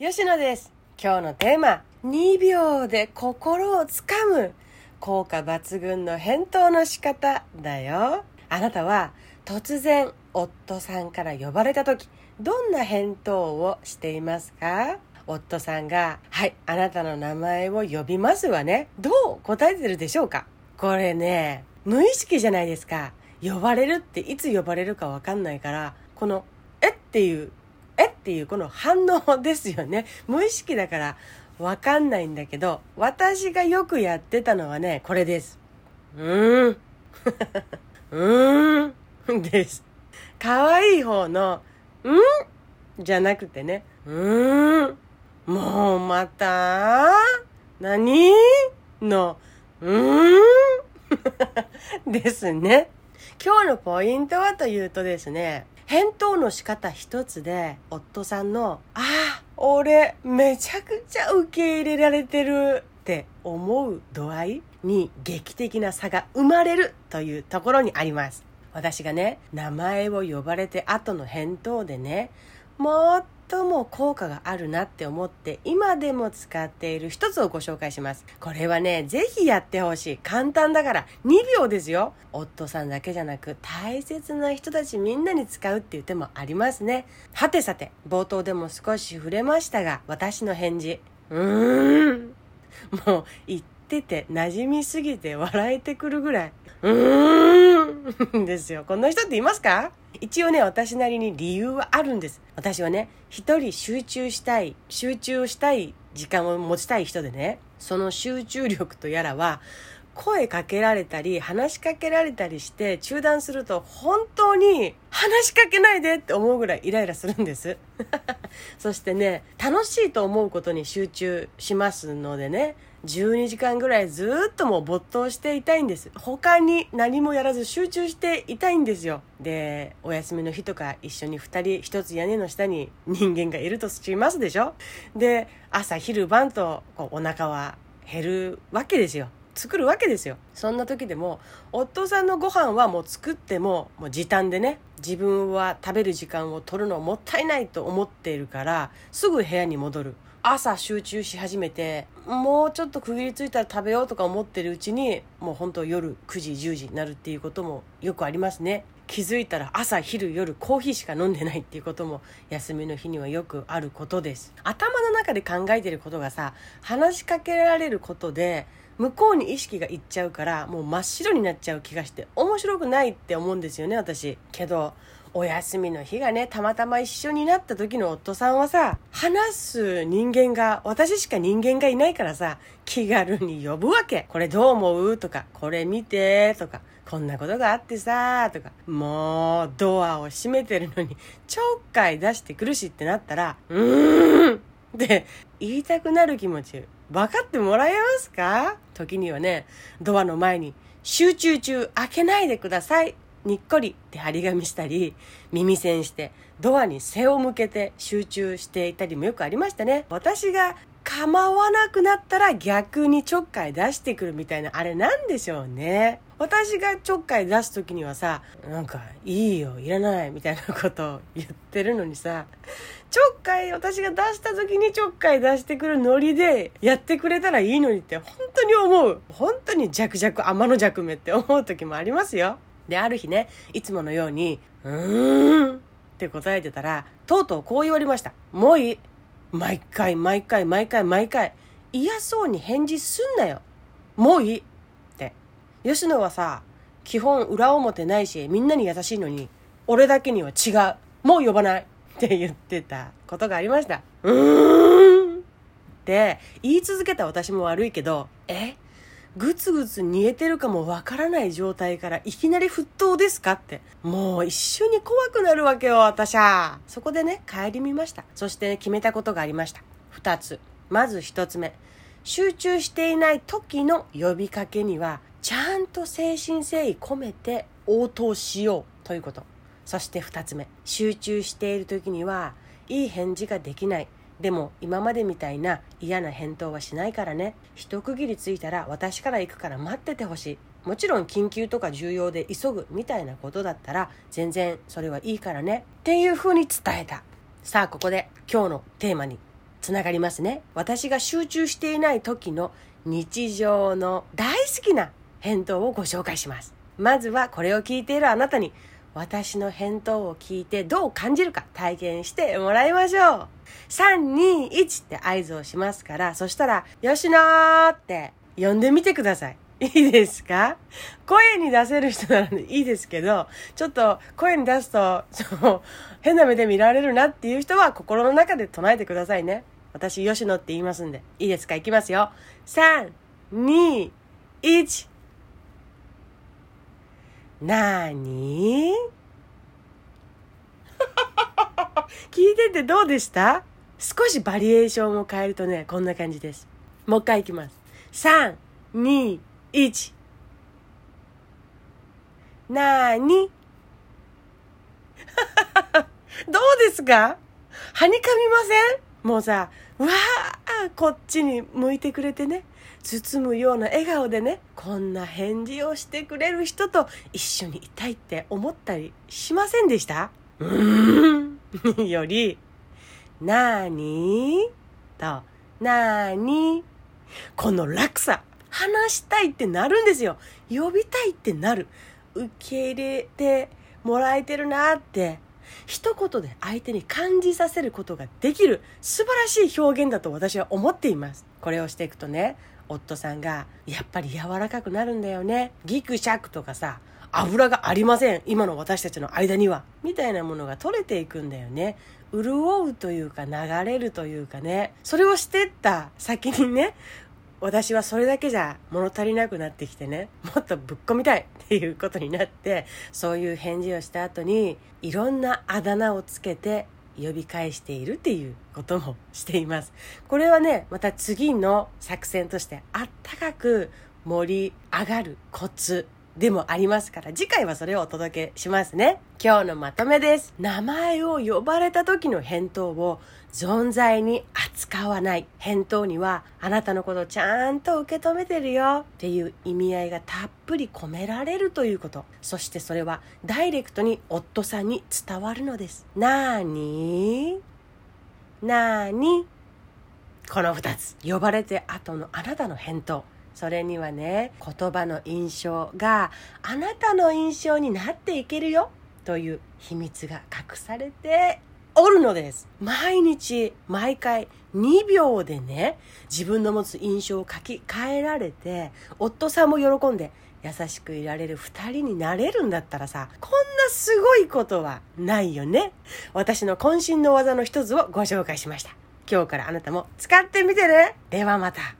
吉野です。今日のテーマ、2秒で心をつかむ効果抜群の返答の仕方だよ。あなたは突然夫さんから呼ばれた時、どんな返答をしていますか？夫さんが、はい、あなたの名前を呼びますわね。どう答えてるでしょうか？これね、無意識じゃないですか。呼ばれるっていつ呼ばれるかわかんないから、この、えっていうえっていうこの反応ですよね。無意識だからわかんないんだけど、私がよくやってたのはね、これです。うーん。うーん。です。可愛い方の、ん？じゃなくてね、うーん。もうまた？何？の、うーん？ですね。今日のポイントはというとですね、返答の仕方一つで、夫さんの、ああ、俺、めちゃくちゃ受け入れられてるって思う度合いに劇的な差が生まれるというところにあります。私がね、名前を呼ばれて後の返答でね、もっ最も効果があるなって思って今でも使っている一つをご紹介します。これはね、ぜひやってほしい。簡単だから2秒ですよ。夫さんだけじゃなく大切な人たちみんなに使うっていう手もありますね。はてさて、冒頭でも少し触れましたが、私の返事。うーん。もう言ってて馴染みすぎて笑えてくるぐらい。うーん。ですよ。こんな人っていますか？一応ね、私なりに理由はあるんです。私はね、一人集中したい、集中したい時間を持ちたい人でね、その集中力とやらは、声かけられたり、話しかけられたりして中断すると本当に話しかけないでって思うぐらいイライラするんです。そしてね、楽しいと思うことに集中しますのでね、12時間ぐらいずっともう没頭していたいんです。他に何もやらず集中していたいんですよ。で、お休みの日とか一緒に二人一つ屋根の下に人間がいるとしますでしょで、朝昼晩とこうお腹は減るわけですよ。作るわけですよ。そんな時でも夫さんのご飯はもう作ってももう時短でね自分は食べる時間を取るのもったいないと思っているからすぐ部屋に戻る。朝集中し始めてもうちょっと区切りついたら食べようとか思ってるうちにもう本当夜9時10時になるっていうこともよくありますね。気づいたら朝昼夜コーヒーしか飲んでないっていうことも休みの日にはよくあることです。頭の中で考えてることがさ話しかけられることで向こうに意識がいっちゃうからもう真っ白になっちゃう気がして面白くないって思うんですよね私。けどお休みの日がねたまたま一緒になった時の夫さんはさ話す人間が私しか人間がいないからさ気軽に呼ぶわけ。これどう思う？とかこれ見て？とかこんなことがあってさ？とかもうドアを閉めてるのにちょっかい出してくるしってなったらうーんって言いたくなる気持ち。分かってもらえますか？時にはねドアの前に「集中中開けないでください」にっこりって張り紙したり耳栓してドアに背を向けて集中していたりもよくありましたね。私が構わなくなったら逆にちょっかい出してくるみたいなあれなんでしょうね。私がちょっかい出す時にはさなんかいいよいらないみたいなことを言ってるのにさちょっかい私が出した時にちょっかい出してくるノリでやってくれたらいいのにって本当に思う。本当に弱々天の弱めって思う時もありますよ。である日ねいつものように「うーん」って答えてたらとうとうこう言われました「もういい。毎回毎回毎回毎回。嫌そうに返事すんなよ。もういい」吉野はさ基本裏表ないしみんなに優しいのに俺だけには違うもう呼ばないって言ってたことがありましたうーんって言い続けた私も悪いけどえ？ぐつぐつ煮えてるかもわからない状態からいきなり沸騰ですかって。もう一緒に怖くなるわけよ、私は。そこでね、帰り見ました。そして決めたことがありました。二つ。まず一つ目。集中していない時の呼びかけには、ちゃんと誠心誠意込めて応答しようということ。そして二つ目。集中している時には、いい返事ができない。でも今までみたいな嫌な返答はしないからね一区切りついたら私から行くから待っててほしいもちろん緊急とか重要で急ぐみたいなことだったら全然それはいいからねっていう風に伝えたさあここで今日のテーマにつながりますね。私が集中していない時の日常の大好きな返答をご紹介します。まずはこれを聞いているあなたに私の返答を聞いてどう感じるか体験してもらいましょう。3、2、1って合図をしますから、そしたら、よしのーって呼んでみてください。いいですか？声に出せる人ならいいですけど、ちょっと声に出すと、そう、変な目で見られるなっていう人は心の中で唱えてくださいね。私、吉野って言いますんで。いいですか？いきますよ。3、2、1。なーに？聞いててどうでした？少しバリエーションを変えるとね、こんな感じです。もう一回いきます。3、2、1。なーに？どうですか？はにかみません？もうさ、わあ、こっちに向いてくれてね。包むような笑顔でねこんな返事をしてくれる人と一緒にいたいって思ったりしませんでした？うーん。よりなーにとなーにこの落差話したいってなるんですよ。呼びたいってなる。受け入れてもらえてるなって一言で相手に感じさせることができる素晴らしい表現だと私は思っていますこれをしていくとね夫さんが、やっぱり柔らかくなるんだよね。ギクシャクとかさ、油がありません。今の私たちの間には。みたいなものが取れていくんだよね。潤うというか流れるというかね。それをしてった先にね、私はそれだけじゃ物足りなくなってきてね、もっとぶっ込みたいっていうことになって、そういう返事をした後に、いろんなあだ名をつけて呼び返しているっていうこともしています。これはね、また次の作戦としてあったかく盛り上がるコツでもありますから、次回はそれをお届けしますね。今日のまとめです。名前を呼ばれた時の返答を存在に扱わない。返答には、あなたのことちゃんと受け止めてるよっていう意味合いがたっぷり込められるということ。そしてそれはダイレクトに夫さんに伝わるのです。なーに？なーに？この二つ。呼ばれて後のあなたの返答。それにはね言葉の印象があなたの印象になっていけるよという秘密が隠されておるのです。毎日毎回2秒でね自分の持つ印象を書き換えられて夫さんも喜んで優しくいられる2人になれるんだったらさこんなすごいことはないよね。私の渾身の技の一つをご紹介しました。今日からあなたも使ってみてね。ではまた。